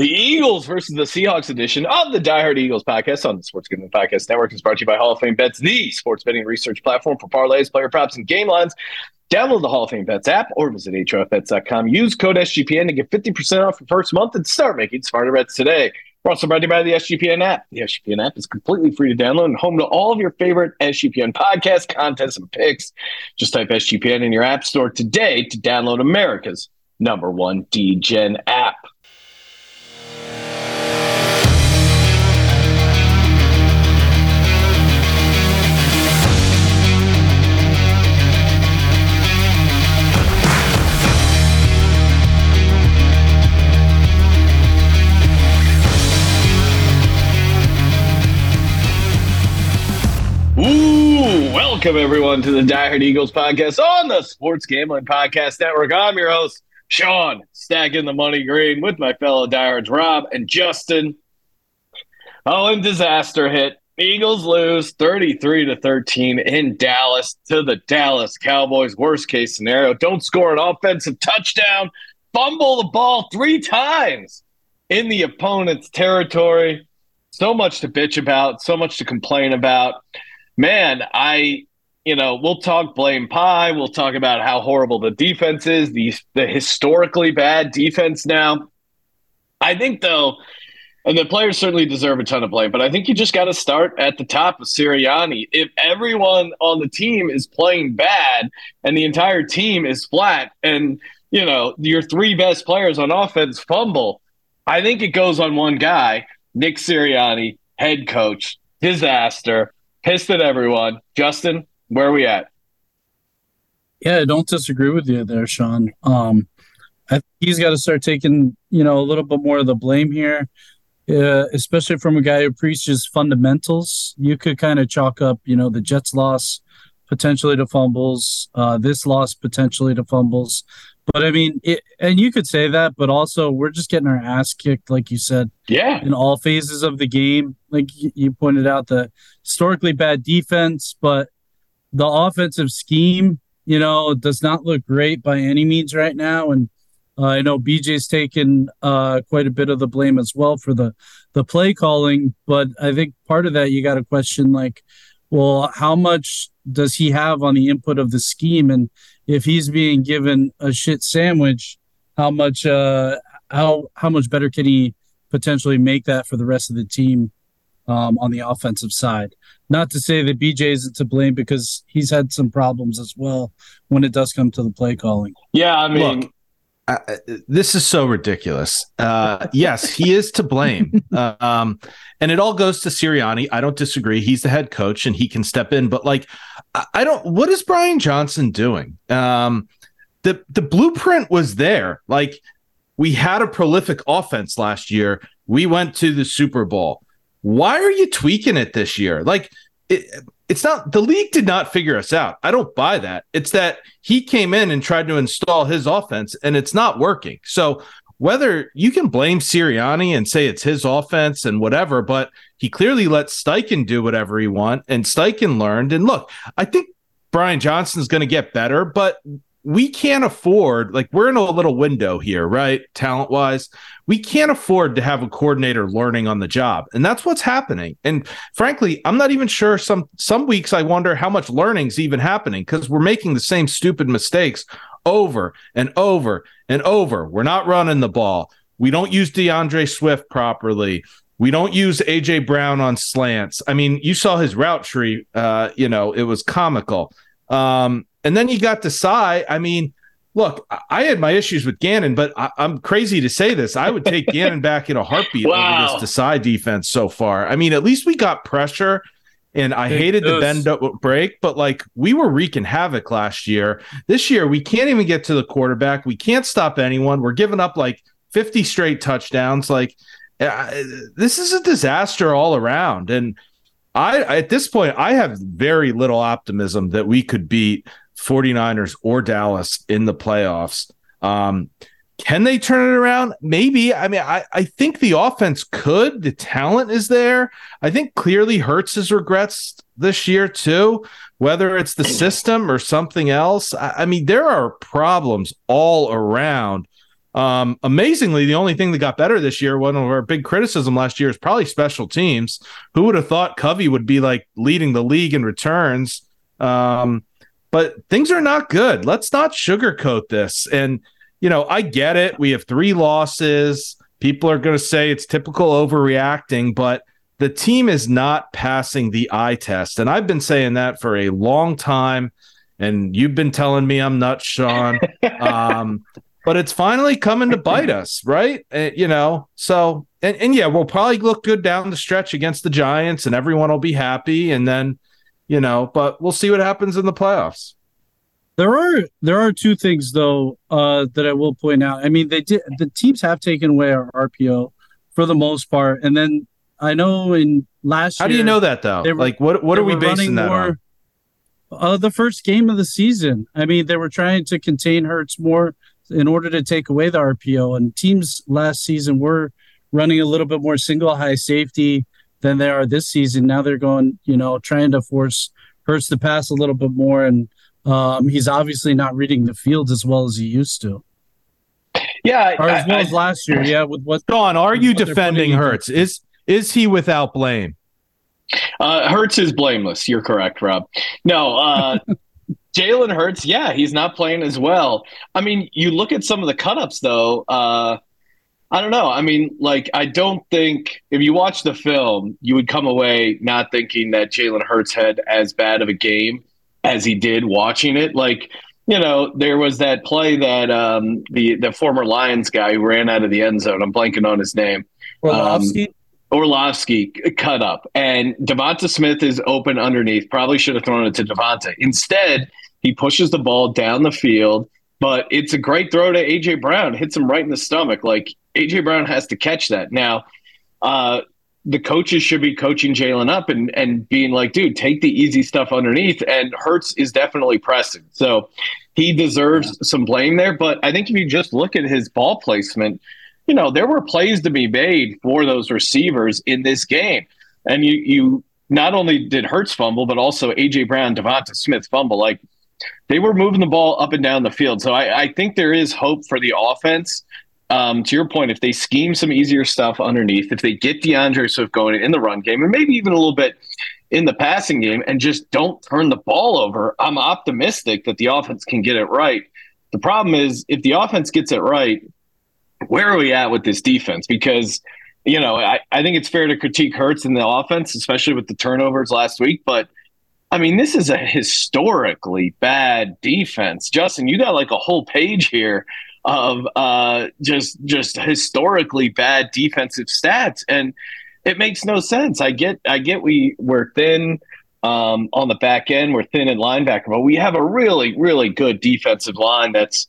The Eagles versus the Seahawks edition of the Die Hard Eagles podcast on the Sports Gambling Podcast Network is brought to you by Hall of Fame Bets, the sports betting research platform for parlays, player props, and game lines. Download the Hall of Fame Bets app or visit HOFBets.com. Use code SGPN to get 50% off your first month and start making smarter bets today. We're also brought to you by the SGPN app. The SGPN app is completely free to download and home to all of your favorite SGPN podcasts, contests, and picks. Just type SGPN in your app store today to download America's number one degen app. Welcome everyone to the Die Hard Eagles podcast on the Sports Gambling Podcast Network. I'm your host, Sean, stacking the money green with my fellow diehards, Rob and Justin. Oh, and disaster hit. Eagles lose 33 to 13 in Dallas to the Dallas Cowboys. Worst case scenario. Don't score an offensive touchdown. Fumble the ball three times in the opponent's territory. So much to bitch about, so much to complain about man, I, you know, we'll talk blame pie. We'll talk about how horrible the defense is, the the historically bad defense now. I think though, and the players certainly deserve a ton of blame, but I think you just got to start at the top of Sirianni. If everyone on the team is playing bad and the entire team is flat, and you know your three best players on offense fumble, I think it goes on one guy, Nick Sirianni, head coach, disaster pissed at everyone. Justin, where are we at? Yeah, I don't disagree with you there, Sean. Um, I think he's got to start taking, you know, a little bit more of the blame here, uh, especially from a guy who preaches fundamentals. You could kind of chalk up, you know, the Jets loss potentially to fumbles, uh, this loss potentially to fumbles. But I mean, it, and you could say that, but also we're just getting our ass kicked, like you said. Yeah. In all phases of the game, like you pointed out, the historically bad defense, but the offensive scheme, you know, does not look great by any means right now. And uh, I know BJ's taken uh, quite a bit of the blame as well for the the play calling, but I think part of that you got to question like, well, how much does he have on the input of the scheme and if he's being given a shit sandwich, how much uh how how much better can he potentially make that for the rest of the team um, on the offensive side? Not to say that BJ isn't to blame because he's had some problems as well when it does come to the play calling. Yeah, I mean. Look, uh, this is so ridiculous. Uh, yes, he is to blame. Uh, um, and it all goes to Sirianni. I don't disagree. He's the head coach and he can step in. But like, I don't. What is Brian Johnson doing? Um, the the blueprint was there. Like, we had a prolific offense last year. We went to the Super Bowl. Why are you tweaking it this year? Like, it, it's not the league did not figure us out. I don't buy that. It's that he came in and tried to install his offense and it's not working. So whether you can blame Sirianni and say it's his offense and whatever, but he clearly let Steichen do whatever he want and Steichen learned. And look, I think Brian Johnson is going to get better, but we can't afford like we're in a little window here, right? Talent wise, we can't afford to have a coordinator learning on the job, and that's what's happening. And frankly, I'm not even sure. Some some weeks I wonder how much learning's even happening because we're making the same stupid mistakes over and over and over. We're not running the ball. We don't use D'Andre Swift properly. We don't use AJ Brown on slants. I mean, you saw his route tree. Uh, you know, it was comical. Um, and then you got Desai. I mean, look, I had my issues with Gannon, but I, am crazy to say this. I would take Gannon back in a heartbeat wow. over this Desai defense so far. I mean, at least we got pressure. And I hated the bend up break, but like we were wreaking havoc last year. This year, we can't even get to the quarterback. We can't stop anyone. We're giving up like 50 straight touchdowns. Like, uh, this is a disaster all around. And I, at this point, I have very little optimism that we could beat 49ers or Dallas in the playoffs. Um, can they turn it around? Maybe. I mean, I, I think the offense could. The talent is there. I think clearly Hurts his regrets this year too, whether it's the system or something else. I, I mean, there are problems all around. Um, amazingly, the only thing that got better this year, one of our big criticism last year, is probably special teams. Who would have thought Covey would be like leading the league in returns? Um, but things are not good. Let's not sugarcoat this. And you know, I get it. We have three losses. People are going to say it's typical overreacting, but the team is not passing the eye test. And I've been saying that for a long time. And you've been telling me I'm nuts, Sean. um, but it's finally coming to bite us, right? Uh, you know, so and, and yeah, we'll probably look good down the stretch against the Giants, and everyone will be happy. And then, you know, but we'll see what happens in the playoffs. There are there are two things though uh, that I will point out. I mean, they did the teams have taken away our RPO for the most part, and then I know in last. How year, do you know that though? Were, like, what what are we basing that more, on? Uh, the first game of the season. I mean, they were trying to contain Hurts more in order to take away the RPO, and teams last season were running a little bit more single high safety than they are this season. Now they're going, you know, trying to force Hurts to pass a little bit more and um, he's obviously not reading the field as well as he used to. Yeah, or as well I, as last year. Yeah, with what? Sean, are you defending Hurts? Is is he without blame? Uh, Hurts is blameless. You're correct, Rob. No, uh, Jalen Hurts. Yeah, he's not playing as well. I mean, you look at some of the cut ups though. Uh, I don't know. I mean, like, I don't think if you watch the film, you would come away not thinking that Jalen Hurts had as bad of a game as he did watching it. Like, you know, there was that play that um, the the former Lions guy who ran out of the end zone. I'm blanking on his name. Orlovsky. Um, Orlovsky cut up, and DeVonta Smith is open underneath. Probably should have thrown it to DeVonta. Instead, he pushes the ball down the field, but it's a great throw to AJ Brown. Hits him right in the stomach. Like AJ Brown has to catch that. Now, uh, the coaches should be coaching Jalen up and and being like, dude, take the easy stuff underneath. And Hurts is definitely pressing, so he deserves yeah. some blame there. But I think if you just look at his ball placement, you know there were plays to be made for those receivers in this game, and you you not only did Hurts fumble, but also AJ Brown, DeVonta Smith fumble. Like they were moving the ball up and down the field. So I, I think there is hope for the offense um, to your point, if they scheme some easier stuff underneath, if they get D'Andre Swift going in the run game, and maybe even a little bit in the passing game, and just don't turn the ball over, I'm optimistic that the offense can get it right. The problem is, if the offense gets it right, where are we at with this defense? Because, you know, I, I think it's fair to critique Hurts in the offense, especially with the turnovers last week, but I mean, this is a historically bad defense. Justin, you got like a whole page here of uh, just just historically bad defensive stats, and it makes no sense. I get I get we we're thin um, on the back end, we're thin in linebacker, but we have a really really good defensive line that's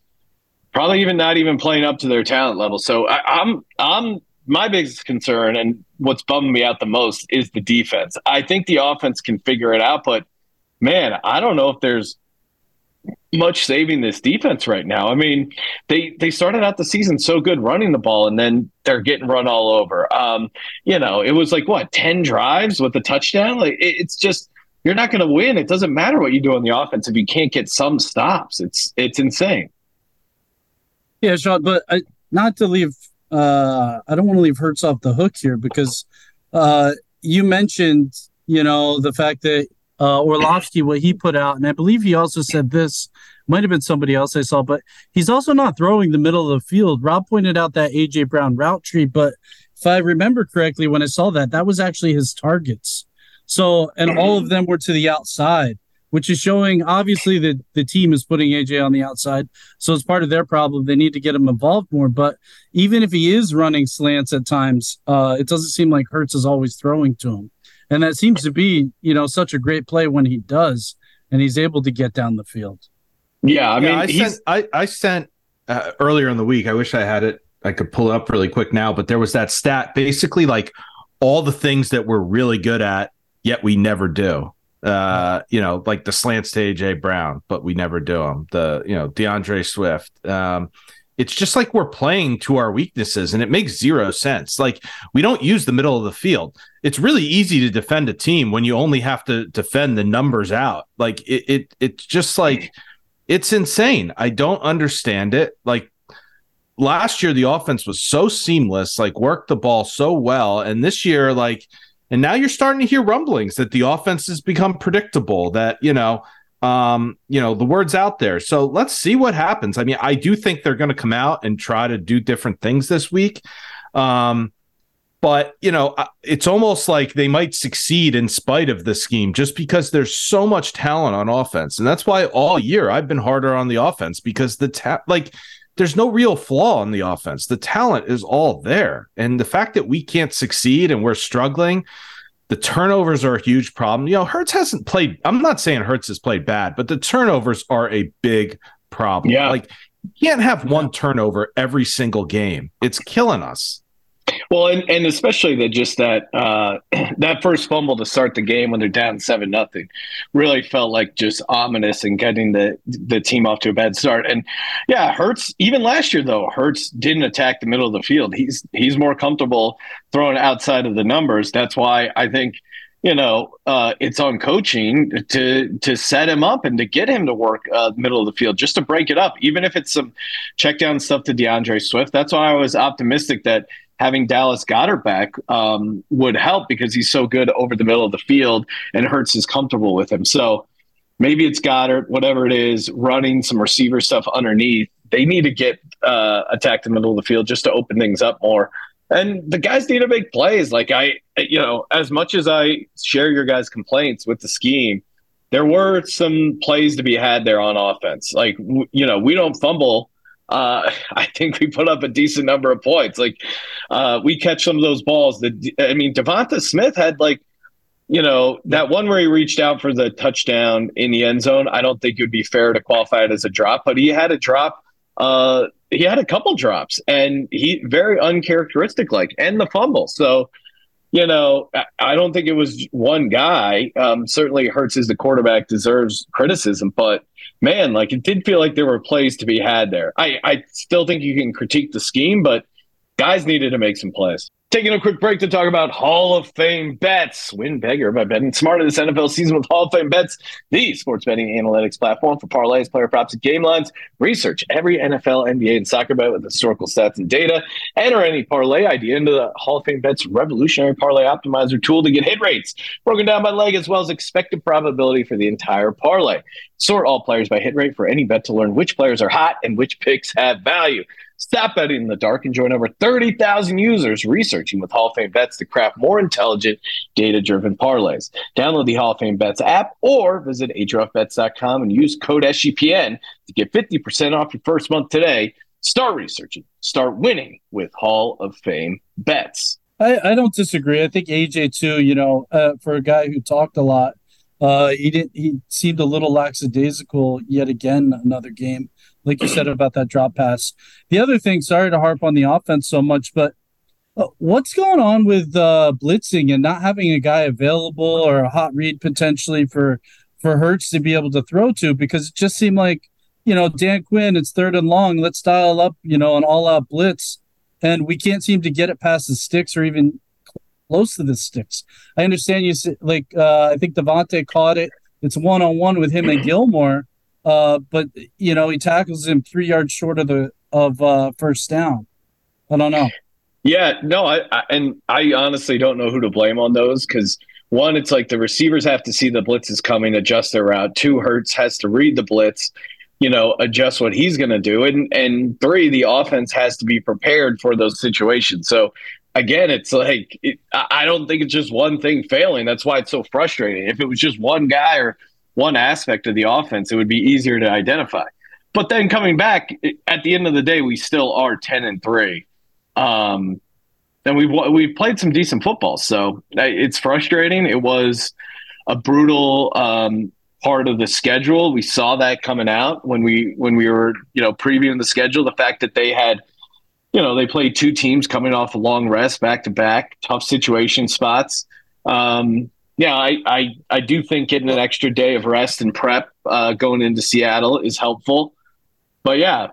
probably even not even playing up to their talent level. So I, I'm I'm my biggest concern and what's bumming me out the most is the defense. I think the offense can figure it out, but man, I don't know if there's much saving this defense right now. I mean, they they started out the season so good running the ball, and then they're getting run all over. Um, you know, it was like what ten drives with a touchdown. Like it, it's just you're not going to win. It doesn't matter what you do on the offense if you can't get some stops. It's it's insane. Yeah, Sean, but I, not to leave. Uh, I don't want to leave Hurts off the hook here because uh, you mentioned, you know, the fact that uh, Orlovsky, what he put out, and I believe he also said this might have been somebody else I saw, but he's also not throwing the middle of the field. Rob pointed out that AJ Brown route tree, but if I remember correctly, when I saw that, that was actually his targets. So, and all of them were to the outside, which is showing obviously that the team is putting AJ on the outside. So it's part of their problem. They need to get him involved more. But even if he is running slants at times, uh, it doesn't seem like Hurts is always throwing to him and that seems to be you know such a great play when he does and he's able to get down the field. Yeah i mean I sent, I, I sent uh, earlier in the week i wish i had it i could pull it up really quick now but there was that stat basically like all the things that we're really good at yet we never do. Uh you know like the slants to aj brown but we never do them the you know D'Andre swift um it's just like we're playing to our weaknesses and it makes zero sense. Like we don't use the middle of the field. It's really easy to defend a team when you only have to defend the numbers out. Like it, it it's just like it's insane. I don't understand it. Like last year the offense was so seamless, like worked the ball so well, and this year, like, and now you're starting to hear rumblings that the offense has become predictable. That you know, um, you know, the word's out there. So let's see what happens. I mean, I do think they're going to come out and try to do different things this week. Um, but you know it's almost like they might succeed in spite of the scheme just because there's so much talent on offense and that's why all year i've been harder on the offense because the ta- like there's no real flaw in the offense the talent is all there and the fact that we can't succeed and we're struggling the turnovers are a huge problem. You know Hurts hasn't played i'm not saying Hurts has played bad but the turnovers are a big problem. Yeah. Like you can't have one turnover every single game. It's killing us well, and, and especially that just that uh, that first fumble to start the game when they're down seven nothing really felt like just ominous and getting the the team off to a bad start. And yeah, Hurts even last year though Hurts didn't attack the middle of the field. He's he's more comfortable throwing outside of the numbers. That's why I think you know, uh, it's on coaching to to set him up and to get him to work uh, middle of the field, just to break it up, even if it's some check down stuff to D'Andre Swift. That's why I was optimistic that having Dallas Goedert back um, would help because he's so good over the middle of the field and Hurts is comfortable with him. So maybe it's Goddard, whatever it is, running some receiver stuff underneath. They need to get uh, attack the middle of the field just to open things up more. And the guys need to make plays. Like I, you know, as much as I share your guys' complaints with the scheme, there were some plays to be had there on offense. Like you know, we don't fumble uh, I think we put up a decent number of points. Like uh, we catch some of those balls. That I mean, DeVonta Smith had like, you know, that one where he reached out for the touchdown in the end zone. I don't think it would be fair to qualify it as a drop, but he had a drop. Uh, he had a couple drops, and he very uncharacteristic like, and the fumble. So you know, I don't think it was one guy. Um, certainly, Hurts as the quarterback deserves criticism, but man, like it did feel like there were plays to be had there. I, I still think you can critique the scheme, but guys needed to make some plays. Taking a quick break to talk about Hall of Fame bets. Win bigger by betting smarter this NFL season with Hall of Fame bets, the sports betting analytics platform for parlays, player props, and game lines. Research every NFL, NBA, and soccer bet with historical stats and data. Enter any parlay idea into the Hall of Fame bets revolutionary parlay optimizer tool to get hit rates broken down by leg as well as expected probability for the entire parlay. Sort all players by hit rate for any bet to learn which players are hot and which picks have value. Stop betting in the dark and join over 30,000 users researching with Hall of Fame bets to craft more intelligent, data driven parlays. Download the Hall of Fame bets app or visit HOFBets.com and use code SGPN to get 50% off your first month today. Start researching, start winning with Hall of Fame bets. I, I don't disagree. I think AJ too. You know, uh, for a guy who talked a lot, uh, he didn't. He seemed a little lackadaisical yet again. Another game like you said about that drop pass. The other thing, sorry to harp on the offense so much, but uh, what's going on with uh, blitzing and not having a guy available or a hot read potentially for for Hurts to be able to throw to? Because it just seemed like you know Dan Quinn, it's third and long. Let's dial up, you know, an all out blitz, and we can't seem to get it past the sticks or even close to the sticks. I understand you like uh, I think DeVonta caught it. It's one on one with him and Gilmore uh, but you know, he tackles him three yards short of the of uh, first down. I don't know. Yeah, no, I, I and I honestly don't know who to blame on those because one, it's like the receivers have to see the blitz is coming, adjust their route. Two, Hurts has to read the blitz, you know, adjust what he's going to do, and and three, the offense has to be prepared for those situations. So again, it's like it, I don't think it's just one thing failing. That's why it's so frustrating. If it was just one guy or one aspect of the offense, it would be easier to identify. But then coming back at the end of the day, we still are ten and three, um, and we've we've played some decent football. So it's frustrating. It was a brutal um, part of the schedule. We saw that coming out when we when we were you know previewing the schedule. The fact that they had you know they played two teams coming off a long rest back to back, tough situation spots. Um, yeah, I, I, I do think getting an extra day of rest and prep uh, going into Seattle is helpful. But yeah,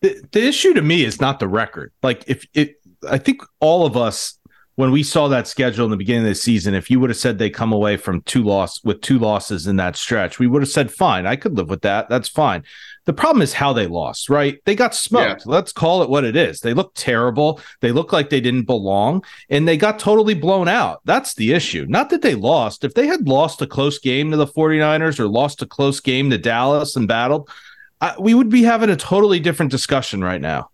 the, the issue to me is not the record. Like if it, I think all of us when we saw that schedule in the beginning of the season, if you would have said they come away from two loss with two losses in that stretch, we would have said, fine, I could live with that. That's fine. The problem is how they lost, right? They got smoked. Yeah. Let's call it what it is. They look terrible. They look like they didn't belong and they got totally blown out. That's the issue. Not that they lost. If they had lost a close game to the 49ers or lost a close game to Dallas and battled, I, we would be having a totally different discussion right now.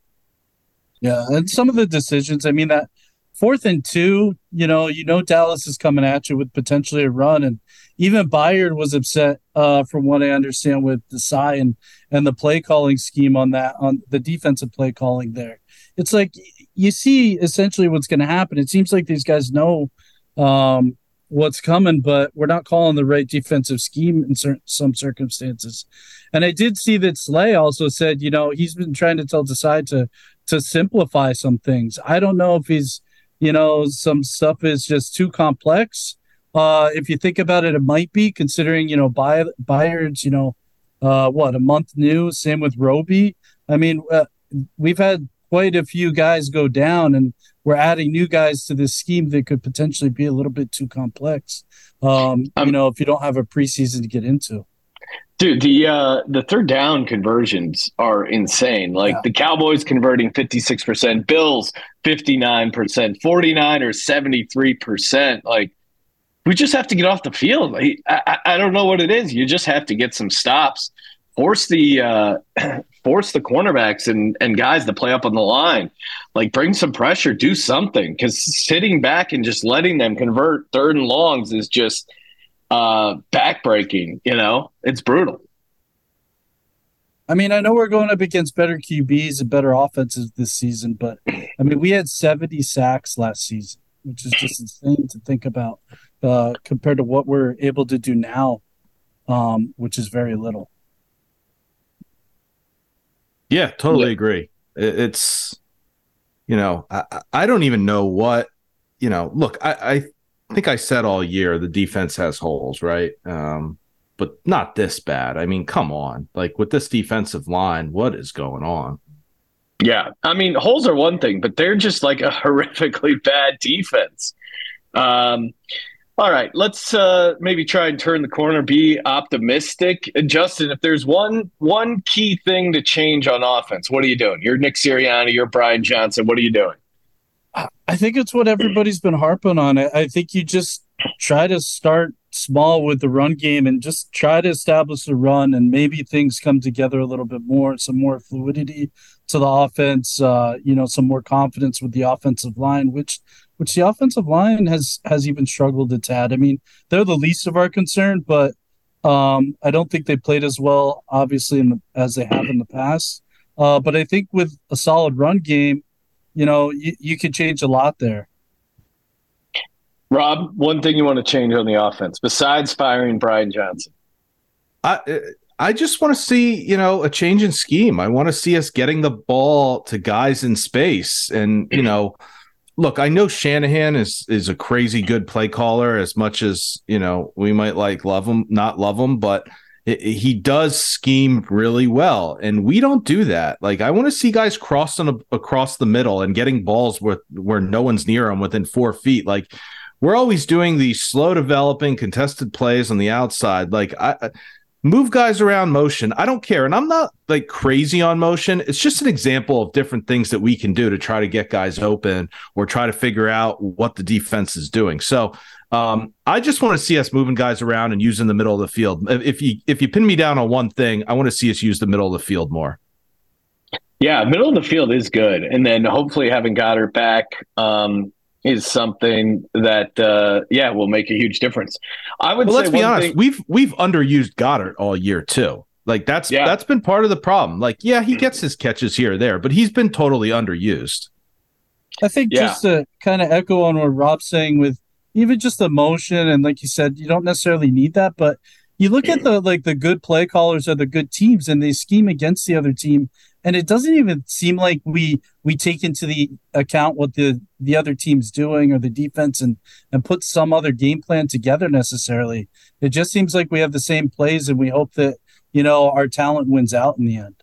Yeah. And some of the decisions, I mean, that fourth and two, you know, you know Dallas is coming at you with potentially a run, and even Byard was upset, uh, from what I understand, with Desai and and the play calling scheme on that on the defensive play calling there. It's like you see essentially what's going to happen. It seems like these guys know um, what's coming, but we're not calling the right defensive scheme in certain, some circumstances. And I did see that Slay also said, you know, he's been trying to tell Desai to to simplify some things. I don't know if he's you know, some stuff is just too complex. Uh, if you think about it, it might be considering, you know, buy, buyers, you know, uh, what, a month new. Same with Roby. I mean, uh, we've had quite a few guys go down and we're adding new guys to this scheme that could potentially be a little bit too complex. Um, um you know, if you don't have a preseason to get into. Dude, the uh, the third down conversions are insane. Like yeah. the Cowboys converting 56%, Bills 59%, 49 or 73%. Like we just have to get off the field. I, I, I, don't know what it is. You just have to get some stops, force the uh, force the cornerbacks and and guys to play up on the line. Like bring some pressure, do something. Because sitting back and just letting them convert third and longs is just uh, backbreaking. You know, it's brutal. I mean, I know we're going up against better QBs and better offenses this season, but I mean, we had 70 sacks last season, which is just insane to think about uh, compared to what we're able to do now, um, which is very little. Yeah, totally yeah. agree. It's, you know, I, I don't even know what, you know, look, I, I I think I said all year the defense has holes, right? Um, but not this bad. I mean, come on. Like with this defensive line, what is going on? Yeah. I mean, holes are one thing, but they're just like a horrifically bad defense. Um, all right, let's uh, maybe try and turn the corner, be optimistic. And Justin, if there's one one key thing to change on offense, what are you doing? You're Nick Sirianni, you're Brian Johnson. What are you doing? I think it's what everybody's been harping on. I think you just try to start small with the run game and just try to establish the run, and maybe things come together a little bit more, some more fluidity to the offense. Uh, you know, some more confidence with the offensive line, which which the offensive line has has even struggled a tad. I mean, they're the least of our concern, but um, I don't think they played as well, obviously, the, as they have in the past. Uh, but I think with a solid run game you know, you, you could change a lot there. Rob, one thing you want to change on the offense besides firing Brian Johnson? I I just want to see, you know, a change in scheme. I want to see us getting the ball to guys in space. And, you know, look, I know Shanahan is is a crazy good play caller as much as, you know, we might like love him, not love him, but he does scheme really well and we don't do that. Like i want to see guys crossing a, across the middle and getting balls where where no one's near them within four feet. Like we're always doing these slow developing contested plays on the outside. Like i move guys around motion. I don't care and i'm not like crazy on motion. It's just an example of different things that we can do to try to get guys open or try to figure out what the defense is doing. So um, I just want to see us moving guys around and using the middle of the field. If you if you pin me down on one thing, I want to see us use the middle of the field more. Yeah, middle of the field is good, and then hopefully having Goedert back um, is something that uh, yeah will make a huge difference. I would. Well, let's be honest. Thing- we've we've underused Goedert all year too. Like that's yeah. that's been part of the problem. Like yeah, he gets his catches here or there, but he's been totally underused. I think yeah. just to kind of echo on what Rob's saying with even just emotion and like you said, you don't necessarily need that, but you look at the like the good play callers or the good teams and they scheme against the other team and it doesn't even seem like we we take into the account what the the other team's doing or the defense and and put some other game plan together necessarily. It just seems like we have the same plays and we hope that you know our talent wins out in the end.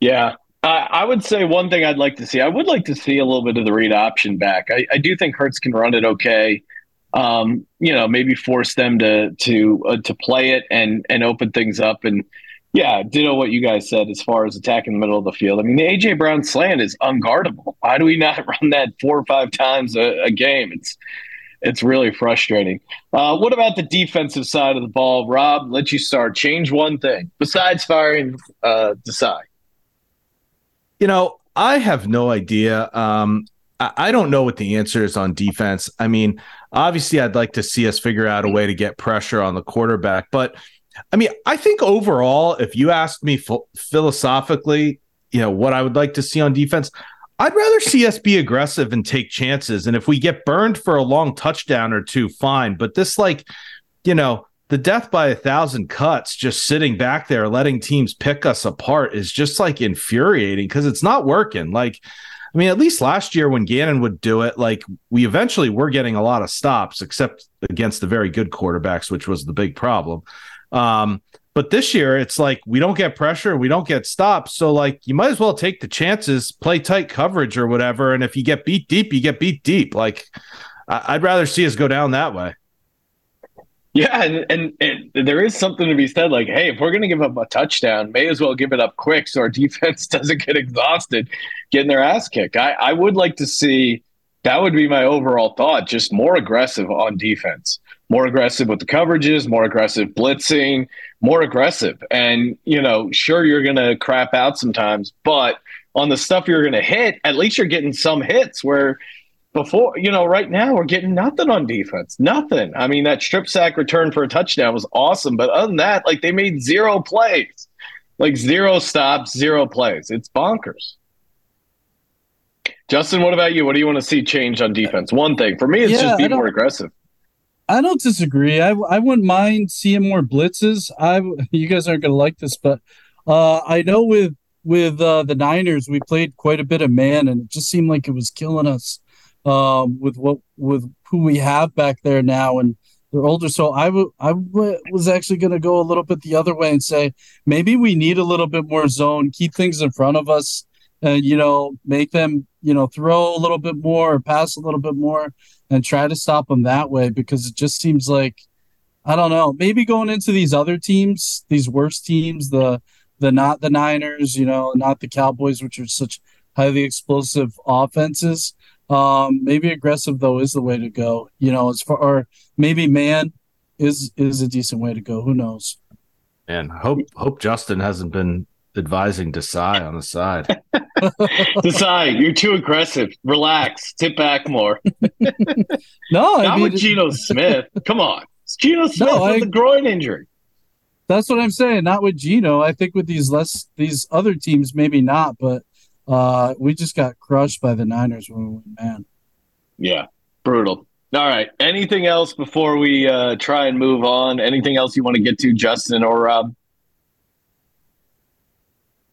Yeah Uh, I would say one thing I'd like to see. I would like to see a little bit of the read option back. I, I do think Hurts can run it okay. Um, you know, maybe force them to to uh, to play it and and open things up. And yeah, ditto what you guys said as far as attacking the middle of the field. I mean, the AJ Brown slant is unguardable. Why do we not run that four or five times a, a game? It's it's really frustrating. Uh, what about the defensive side of the ball, Rob? Let you start. Change one thing besides firing uh, Desai. You know, I have no idea. Um, I, don't know what the answer is on defense. I mean, obviously, I'd like to see us figure out a way to get pressure on the quarterback. But I mean, I think overall, if you asked me ph- philosophically, you know, what I would like to see on defense, I'd rather see us be aggressive and take chances. And if we get burned for a long touchdown or two, fine. But this, like, you know, the death by a thousand cuts just sitting back there letting teams pick us apart is just like infuriating because it's not working. Like i mean at least last year when gannon would do it like we eventually were getting a lot of stops except against the very good quarterbacks which was the big problem. Um, but this year it's like we don't get pressure we don't get stops. So like you might as well take the chances play tight coverage or whatever. And if you get beat deep you get beat deep. Like i'd rather see us go down that way yeah, and, and, and there is something to be said. Like, hey, if we're going to give up a touchdown, may as well give it up quick so our defense doesn't get exhausted getting their ass kicked. I, I would like to see that would be my overall thought. Just more aggressive on defense, more aggressive with the coverages, more aggressive blitzing, more aggressive. And you know, sure, you're going to crap out sometimes, but on the stuff you're going to hit, at least you're getting some hits where before, you know, right now we're getting nothing on defense. Nothing. I mean, that strip sack return for a touchdown was awesome, but other than that, like they made zero plays, like zero stops, zero plays. It's bonkers. Justin, what about you? What do you want to see change on defense? One thing for me, it's yeah, just be more aggressive. I don't disagree. I I wouldn't mind seeing more blitzes. I you guys aren't going to like this, but uh, I know with with uh, the Niners, we played quite a bit of man, and it just seemed like it was killing us um, with what with who we have back there now, and they're older. So I, w- I w- was actually going to go a little bit the other way and say maybe we need a little bit more zone, keep things in front of us, and you know make them you know throw a little bit more or pass a little bit more, and try to stop them that way because it just seems like I don't know maybe going into these other teams, these worse teams, the the not the Niners, you know, not the Cowboys, which are such highly explosive offenses um, maybe aggressive though is the way to go. You know, as far or maybe man is is a decent way to go. Who knows? And hope hope Justin hasn't been advising Desai on the side. Desai, you're too aggressive. Relax. Tip back more. no, I not mean, with Geno Smith. Come on, it's Geno Smith no, with I, the groin injury. That's what I'm saying. Not with Geno. I think with these less these other teams, maybe not. But uh, we just got crushed by the Niners when we went man. Yeah, brutal. All right. Anything else before we uh, try and move on? Anything else you want to get to, Justin or Rob?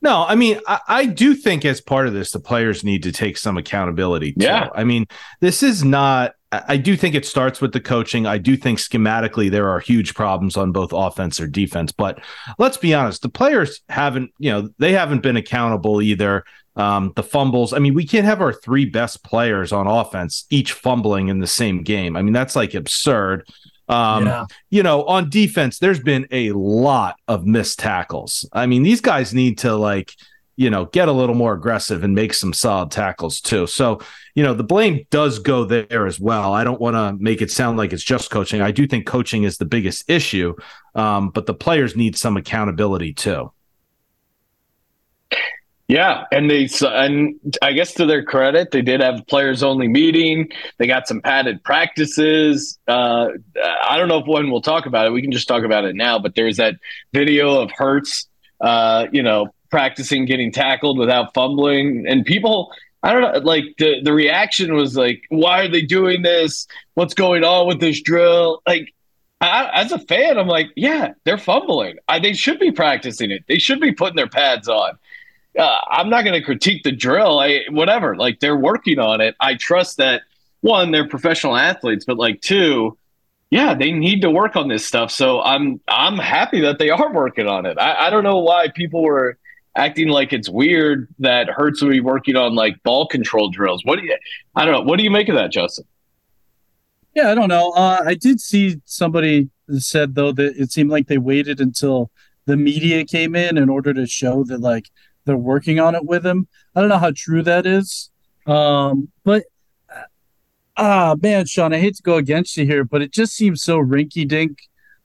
No, I mean, I, I, do think as part of this, the players need to take some accountability. Too. Yeah. I mean, this is not, I do think it starts with the coaching. I do think schematically there are huge problems on both offense or defense. But let's be honest, the players haven't, you know, they haven't been accountable either. Um, the fumbles. I mean, we can't have our three best players on offense each fumbling in the same game. I mean, that's like absurd. Um, yeah. You know, on defense, there's been a lot of missed tackles. I mean, these guys need to like, you know, get a little more aggressive and make some solid tackles too. So, you know, the blame does go there as well. I don't want to make it sound like it's just coaching. I do think coaching is the biggest issue, um, but the players need some accountability too. Yeah, and they and I guess to their credit, they did have players only meeting. They got some padded practices. Uh, I don't know if when we'll talk about it. We can just talk about it now. But there's that video of Hurts, uh, you know, practicing getting tackled without fumbling, and people. I don't know. Like the the reaction was like, "Why are they doing this? What's going on with this drill?" Like I, as a fan, I'm like, yeah, they're fumbling. I, they should be practicing it. They should be putting their pads on uh, I'm not going to critique the drill. I whatever. Like they're working on it. I trust that one, they're professional athletes, but like two, yeah, they need to work on this stuff. So I'm I'm happy that they are working on it. I, I don't know why people were acting like it's weird that Hurts would be working on like ball control drills. What do you? I don't know. What do you make of that, Justin? Yeah, I don't know. Uh, I did see somebody said though that it seemed like they waited until the media came in in order to show that like they're working on it with him. I don't know how true that is. Um, but ah, man, Sean, I hate to go against you here, but it just seems so rinky dink,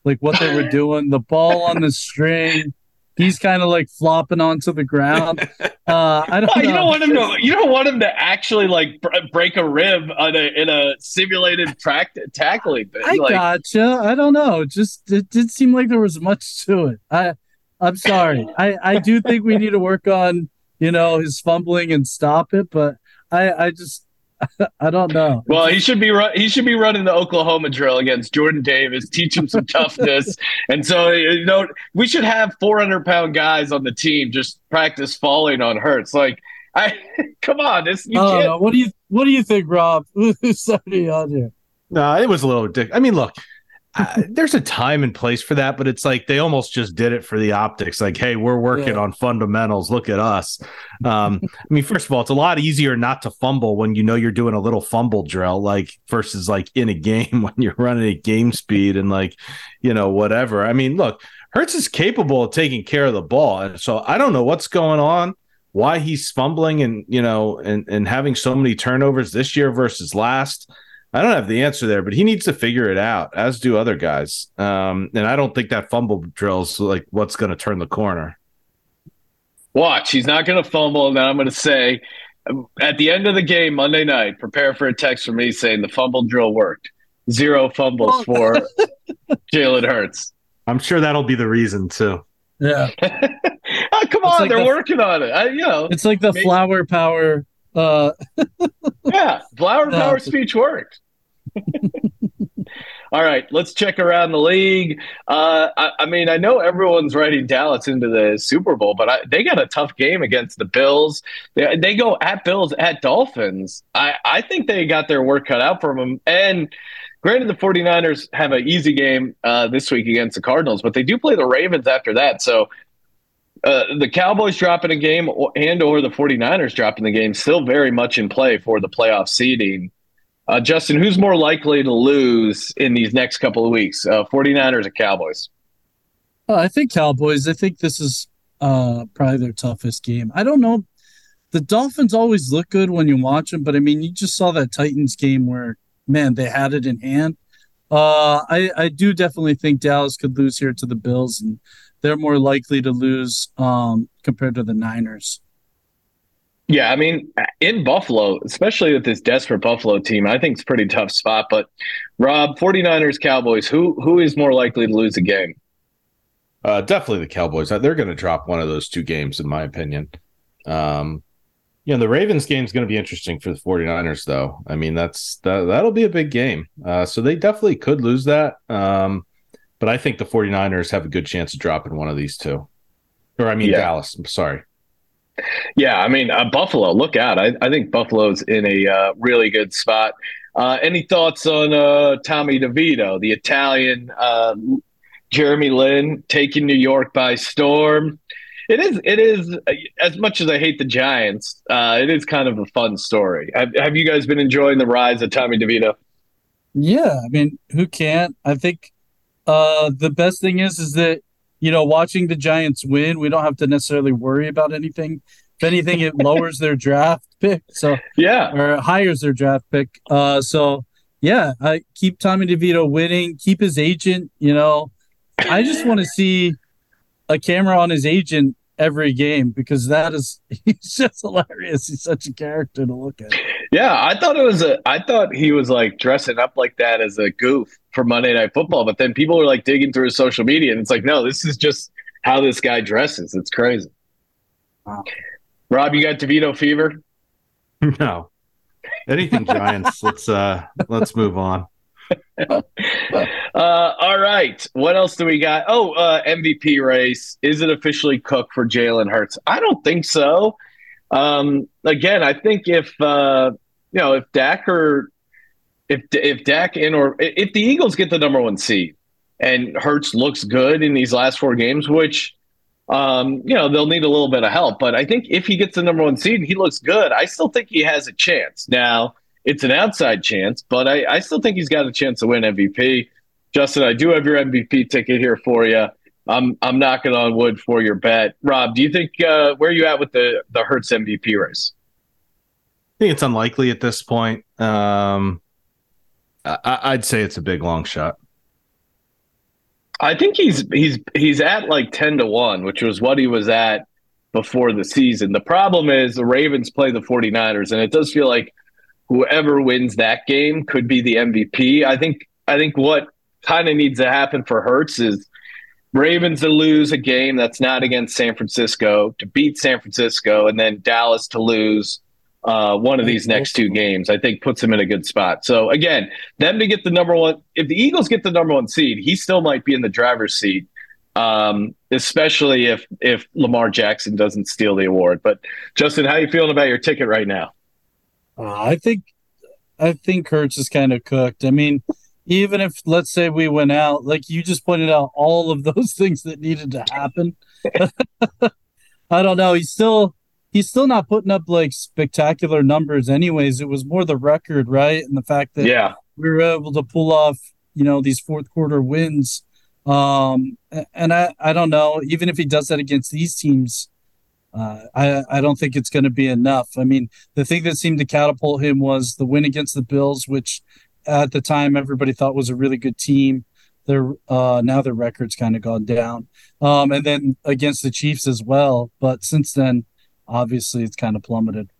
like what they were doing. The ball on the string. He's kind of like flopping onto the ground. Uh, I don't. Know. you don't want him to. You don't want him to actually like br- break a rib on a, in a simulated track tackling thing. I like, gotcha. I don't know. Just it did seem like there was much to it. I I'm sorry. I I do think we need to work on you know his fumbling and stop it, but I I just I don't know. Well, he should be run- he should be running the Oklahoma drill against Jordan Davis, teach him some toughness. And so you know, we should have 400 pound guys on the team just practice falling on Hurts. Like, I come on, this you I don't can't. What do you What do you think, Rob? Who's somebody on here? No, it was a little ridiculous. I mean, look, There's a time and place for that, but it's like they almost just did it for the optics. Like, hey, we're working Yeah. on fundamentals. Look at us. Um, I mean, first of all, it's a lot easier not to fumble when you know you're doing a little fumble drill, like versus like in a game when you're running at game speed and like, you know, whatever. I mean, look, Hurts is capable of taking care of the ball, and so I don't know what's going on. Why he's fumbling and you know and and having so many turnovers this year versus last. I don't have the answer there, but he needs to figure it out, as do other guys. Um, and I don't think that fumble drill's like what's going to turn the corner. Watch, he's not going to fumble. And then I'm going to say at the end of the game Monday night, prepare for a text from me saying the fumble drill worked. Zero fumbles for Jalen Hurts. I'm sure that'll be the reason too. Yeah, oh, come on, like they're the- working on it. I, you know, it's like the Maybe- flower power. Uh, yeah, flower No. power speech worked. All right, let's check around the league. Uh, I, I mean, I know everyone's writing Dallas into the Super Bowl, but I, they got a tough game against the Bills. They, they go at Bills at Dolphins. I, I think they got their work cut out for them. And granted, the 49ers have an easy game uh, this week against the Cardinals, but they do play the Ravens after that. So uh, the Cowboys dropping a game and or the 49ers dropping the game still very much in play for the playoff seeding. Uh, Justin, who's more likely to lose in these next couple of weeks, uh, 49ers or Cowboys? Uh, I think Cowboys. I think this is uh, probably their toughest game. I don't know. The Dolphins always look good when you watch them, but I mean, you just saw that Titans game where, man, they had it in hand. Uh, I I do definitely think Dallas could lose here to the Bills, and they're more likely to lose um, compared to the Niners. Yeah, I mean, in Buffalo, especially with this desperate Buffalo team, I think it's a pretty tough spot. But Rob, 49ers, Cowboys, who who is more likely to lose a game? Uh, definitely the Cowboys. They're going to drop one of those two games, in my opinion. Um, you know, the Ravens game is going to be interesting for the 49ers, though. I mean, that's that, that'll be a big game. Uh, so they definitely could lose that. Um, but I think the 49ers have a good chance of dropping one of these two. Or, I mean, Yeah. Dallas. I'm sorry. Yeah, I mean, uh, Buffalo, look out. I, I think Buffalo's in a uh, really good spot. Uh, any thoughts on uh, Tommy DeVito, the Italian uh, Jeremy Lin taking New York by storm? It is. It is. As much as I hate the Giants, uh, it is kind of a fun story. Have, have you guys been enjoying the rise of Tommy DeVito? Yeah, I mean, who can't? I think uh, the best thing is is that you know watching the Giants win, we don't have to necessarily worry about anything. If anything, it lowers their draft pick, so Yeah, or hires their draft pick. Uh, so yeah, I keep Tommy DeVito winning, keep his agent. You know, I just want to see a camera on his agent every game because that is he's just hilarious. He's such a character to look at. yeah. I thought it was a. I thought he was like dressing up like that as a goof for Monday Night Football, but then people are like digging through his social media, and it's like, no, this is just how this guy dresses. It's crazy. Wow. Rob, you got DeVito fever? No. Anything Giants. let's uh let's move on. Uh, all right. What else do we got? Oh, uh, MVP race. Is it officially cooked for Jalen Hurts? I don't think so. Um, again, I think if uh, you know if Dak or if if Dak and or if the Eagles get the number one seed and Hurts looks good in these last four games, which um, you know, they'll need a little bit of help. But I think if he gets the number one seed and he looks good, I still think he has a chance. Now, it's an outside chance, but I, I still think he's got a chance to win MVP. Justin, I do have your MVP ticket here for you. I'm I'm knocking on wood for your bet. Rob, do you think uh, where are you at with the the Hurts MVP race? I think it's unlikely at this point. Um, I, would say it's a big long shot. I think he's he's he's at like ten to one, which was what he was at before the season. The problem is the Ravens play the 49ers, and it does feel like whoever wins that game could be the MVP. I think I think what kind of needs to happen for Hurts is Ravens to lose a game that's not against San Francisco, to beat San Francisco, and then Dallas to lose uh, one of these next two games, I think puts him in a good spot. So again, them to get the number one, if the Eagles get the number one seed, he still might be in the driver's seat, um, especially if if Lamar Jackson doesn't steal the award. But Justin, how you feeling about your ticket right now? Uh, I think I think Hurts is kind of cooked. I mean, even if let's say we went out, like you just pointed out, all of those things that needed to happen. I don't know. He's still he's still not putting up like spectacular numbers anyways it was more the record right and the fact that yeah we were able to pull off you know these fourth quarter wins um and i i don't know even if he does that against these teams uh, I I don't think it's going to be enough. I mean, the thing that seemed to catapult him was the win against the Bills, which at the time everybody thought was a really good team. Their uh, now their record's kind of gone down, um, and then against the Chiefs as well. But since then, obviously it's kind of plummeted.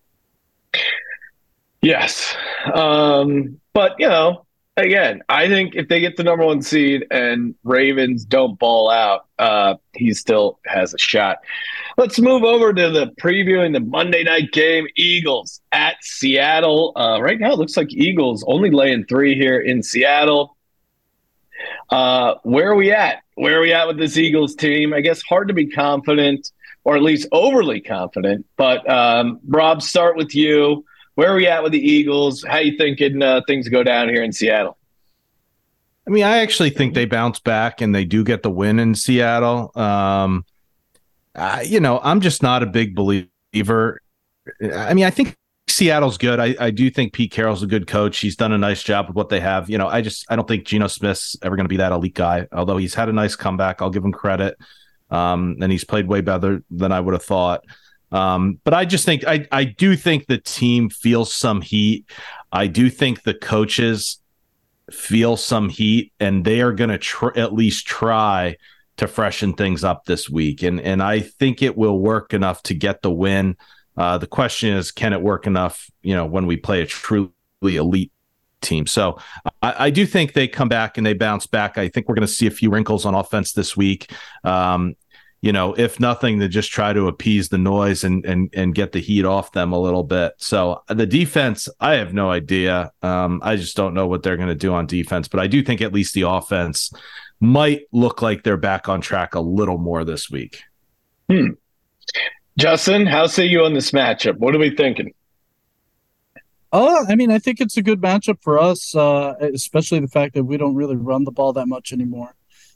Yes. Um, but, you know, again, I think if they get the number one seed and Ravens don't ball out, uh, he still has a shot. Let's move over to the previewing the Monday night game. Eagles at Seattle. Uh, right now, it looks like Eagles only laying three here in Seattle. Uh, where are we at? Where are we at with this Eagles team? I guess hard to be confident or at least overly confident. But um, Rob, start with you. Where are we at with the Eagles? How you thinking uh, things go down here in Seattle? I mean, I actually think they bounce back and they do get the win in Seattle. Um, you know, I'm just not a big believer. I mean, I think Seattle's good. I, I do think Pete Carroll's a good coach. He's done a nice job with what they have. You know, I just I don't think Geno Smith's ever going to be that elite guy. Although he's had a nice comeback, I'll give him credit. Um, and he's played way better than I would have thought. Um, but I just think I I do think the team feels some heat. I do think the coaches feel some heat, and they are going to tr- at least try to freshen things up this week. And and I think it will work enough to get the win. Uh, the question is, can it work enough? You know, when we play a truly elite team. So I, I, do think they come back and they bounce back. I think we're going to see a few wrinkles on offense this week. Um, you know, if nothing, to just try to appease the noise and and and get the heat off them a little bit. So the defense, I have no idea. Um, I just don't know what they're going to do on defense, but I do think at least the offense might look like they're back on track a little more this week. Hmm. Justin, how say you on this matchup? What are we thinking? Oh, I mean, I think it's a good matchup for us, uh, especially the fact that we don't really run the ball that much anymore.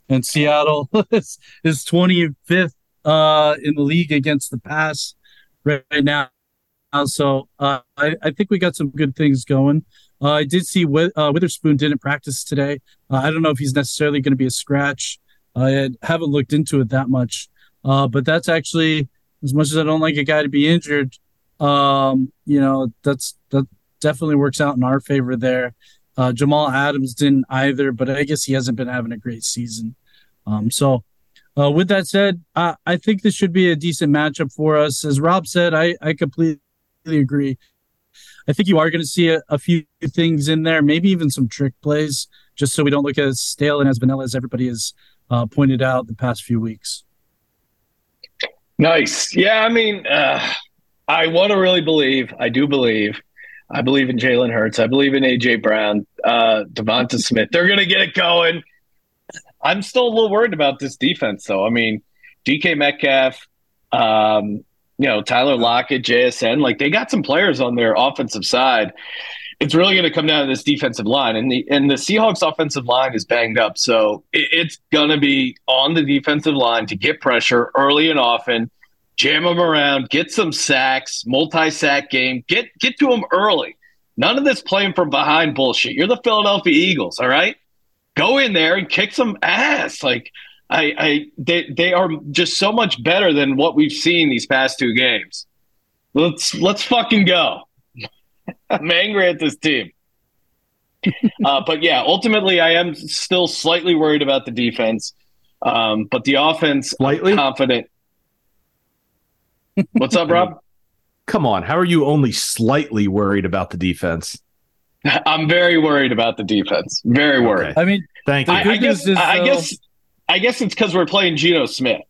And Seattle is, is 25th uh, in the league against the pass right, right now. So uh, I, I think we got some good things going. Uh, I did see uh, Witherspoon didn't practice today. Uh, I don't know if he's necessarily going to be a scratch. I haven't looked into it that much, uh, but that's actually as much as I don't like a guy to be injured. Um, you know, that's that definitely works out in our favor there. Jamal Adams didn't either, but I guess he hasn't been having a great season. Um, so, uh, with that said, I, I think this should be a decent matchup for us. As Rob said, I, I completely agree. I think you are going to see a, a, few things in there, maybe even some trick plays, just so we don't look as stale and as vanilla as everybody has uh, pointed out the past few weeks. Nice. Yeah, I mean, uh, I want to really believe, I do believe I believe in Jalen Hurts. I believe in AJ Brown, uh, DeVonta Smith. They're going to get it going. I'm still a little worried about this defense, though. I mean, DK Metcalf, um, you know, Tyler Lockett, JSN, like they got some players on their offensive side. it's really going to come down to this defensive line, and the and the Seahawks offensive line is banged up, so it, it's going to be on the defensive line to get pressure early and often, jam them around, get some sacks, multi sack game, get get to them early. None of this playing from behind bullshit. You're the Philadelphia Eagles, all right? Go in there and kick some ass. Like I, I they they are just so much better than what we've seen these past two games. Let's let's fucking go. I'm angry at this team. uh, but yeah, ultimately, I am still slightly worried about the defense. Um, but the offense, slightly confident. What's up, Rob? Come on, how are you only slightly worried about the defense? I'm very worried about the defense. Very worried. I mean, thank you. I, I guess. Is, I, guess. I guess it's because we're playing Geno Smith.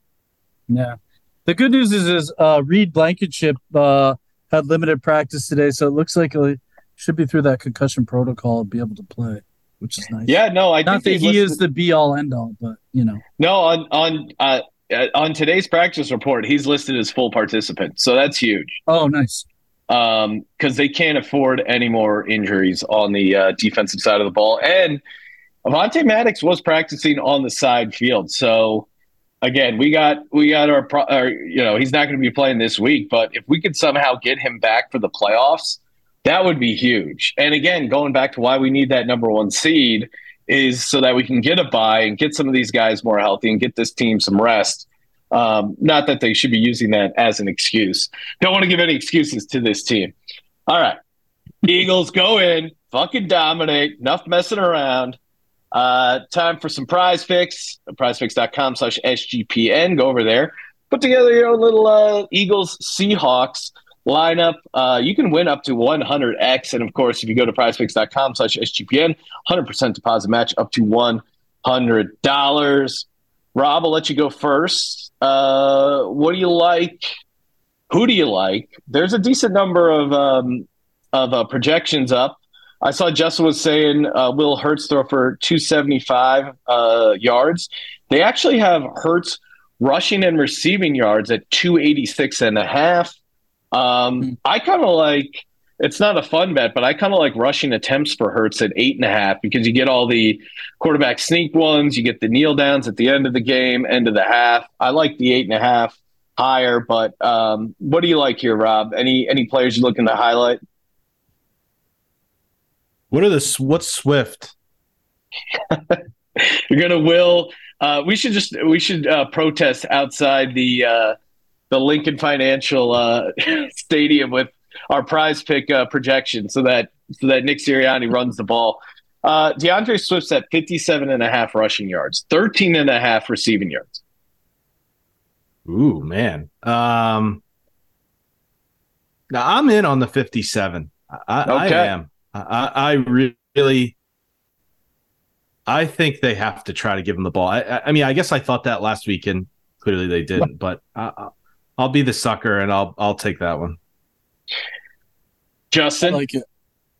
Yeah. The good news is, is uh, Reed Blankenship uh, had limited practice today, so it looks like he should be through that concussion protocol and be able to play, which is nice. Yeah, no, I not that he listed... is the be all end all, but you know. No, on on uh, on today's practice report, he's listed as full participant, so that's huge. Oh, nice. Um, because they can't afford any more injuries on the uh, defensive side of the ball, and Avonte Maddox was practicing on the side field, so again, we got we got our, our you know he's not going to be playing this week, but if we could somehow get him back for the playoffs, that would be huge. And again, going back to why we need that number one seed is so that we can get a buy and get some of these guys more healthy and get this team some rest. Um, not that they should be using that as an excuse. Don't want to give any excuses to this team. All right. Eagles go in, fucking dominate, enough messing around. Uh, time for some prize picks. Prizepicks.com slash SGPN. Go over there. Put together your own little uh, Eagles Seahawks lineup. Uh, you can win up to 100x. And of course, if you go to prizepicks.com slash SGPN, 100% deposit match up to $100. Rob, I'll let you go first. Uh, what do you like? Who do you like? There's a decent number of um, of uh, projections up. I saw Justin was saying uh, Will Hurts throw for 275 uh, yards. They actually have Hurts rushing and receiving yards at 286 and a half. Um, mm-hmm. I kind of like it's not a fun bet, but I kind of like rushing attempts for Hurts at eight and a half because you get all the quarterback sneak ones, you get the kneel downs at the end of the game, end of the half. I like the eight and a half higher, but um, what do you like here, Rob? Any any players you're looking to highlight? What are the what's Swift? You're gonna will. Uh, we should just we should uh, protest outside the uh, the Lincoln Financial uh, Stadium with our prize pick uh, projection, so that so that Nick Sirianni runs the ball. Uh, D'Andre Swift's at 57 and a half rushing yards, 13 and a half receiving yards. Ooh, man. Um, now I'm in on the 57. I, okay. I am. I, I really, I think they have to try to give him the ball. I, I mean, I guess I thought that last week, and clearly they didn't. But I, will be the sucker, and I'll I'll take that one. Justin, I like it.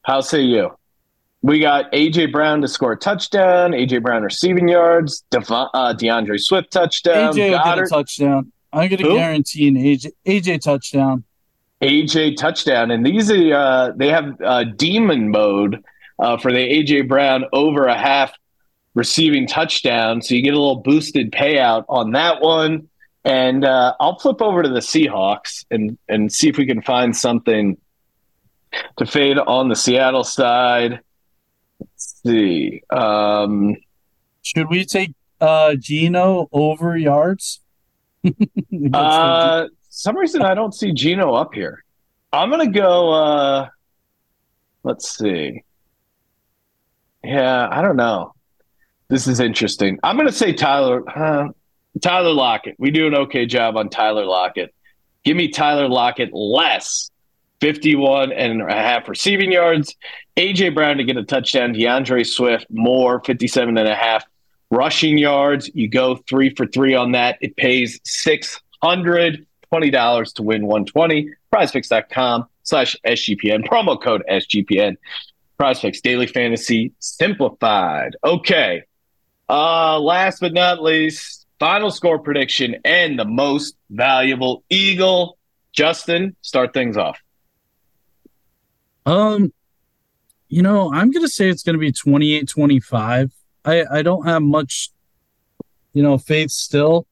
How say you? We got AJ Brown to score a touchdown. AJ Brown receiving yards. Devon, uh, D'Andre Swift touchdown. AJ get a touchdown. I'm going to guarantee an AJ AJ touchdown. AJ touchdown, and these are uh, they have uh, demon mode uh, for the AJ Brown over a half receiving touchdown, so you get a little boosted payout on that one. And uh, I'll flip over to the Seahawks and and see if we can find something to fade on the Seattle side. Let's see. Um, Should we take uh, Geno over yards? uh, some reason I don't see Geno up here. I'm gonna go. uh Let's see. Yeah, I don't know. This is interesting. I'm gonna say Tyler. Uh, Tyler Lockett. We do an okay job on Tyler Lockett. Give me Tyler Lockett less 51 and a half receiving yards. AJ Brown to get a touchdown. D'Andre Swift more 57 and a half rushing yards. You go three for three on that. It pays 600. $20 to win 120. Prizepicks.com slash SGPN. Promo code SGPN. Prizepicks Daily Fantasy Simplified. Okay. Uh, last but not least, final score prediction and the most valuable Eagle. Justin, start things off. Um, you know, I'm going to say it's going to be 28 25. I, I don't have much, you know, faith still,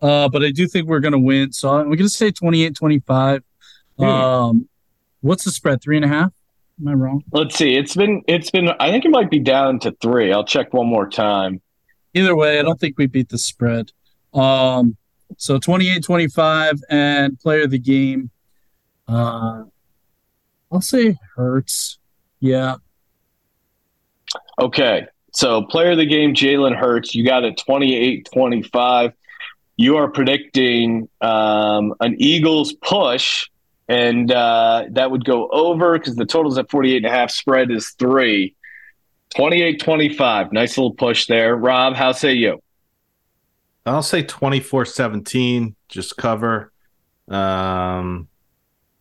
uh, but I do think we're going to win. So I'm going to say 28 25. Hmm. Um, what's the spread? Three and a half? Am I wrong? Let's see. It's been it's been. I think it might be down to three. I'll check one more time. Either way, I don't think we beat the spread. Um, so 28 25 and player of the game. Uh, I'll say Hurts. Yeah. Okay. So player of the game, Jalen Hurts. You got it 28-25. You are predicting um, an Eagles push, and uh, that would go over because the total's at 48 and a half. Spread is three. 28-25. Nice little push there. Rob, how say you? I'll say 24-17, just cover. Um,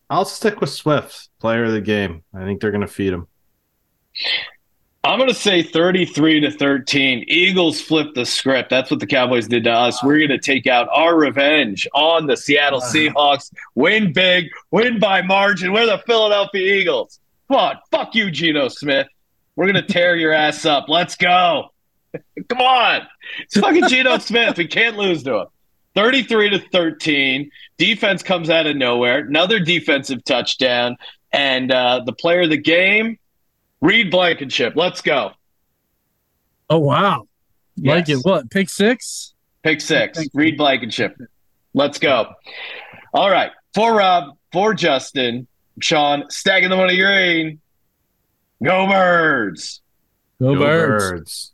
I'll stick with Swift, player of the game. I think they're going to feed him. I'm going to say 33 to 13. Eagles flip the script. That's what the Cowboys did to us. We're going to take out our revenge on the Seattle uh-huh. Seahawks. Win big, win by margin. We're the Philadelphia Eagles. Come on, fuck you, Geno Smith. We're going to tear your ass up. Let's go. Come on. It's fucking Geno Smith. We can't lose to him. 33 to 13. Defense comes out of nowhere. Another defensive touchdown. And uh, the player of the game, Reed Blankenship. Let's go. Oh, wow. Like it. What? Pick six? Pick six. Thank you. Reed Blankenship. Let's go. All right. For Rob, for Justin, Sean, stacking the money green. Go birds. Go, Go birds. birds.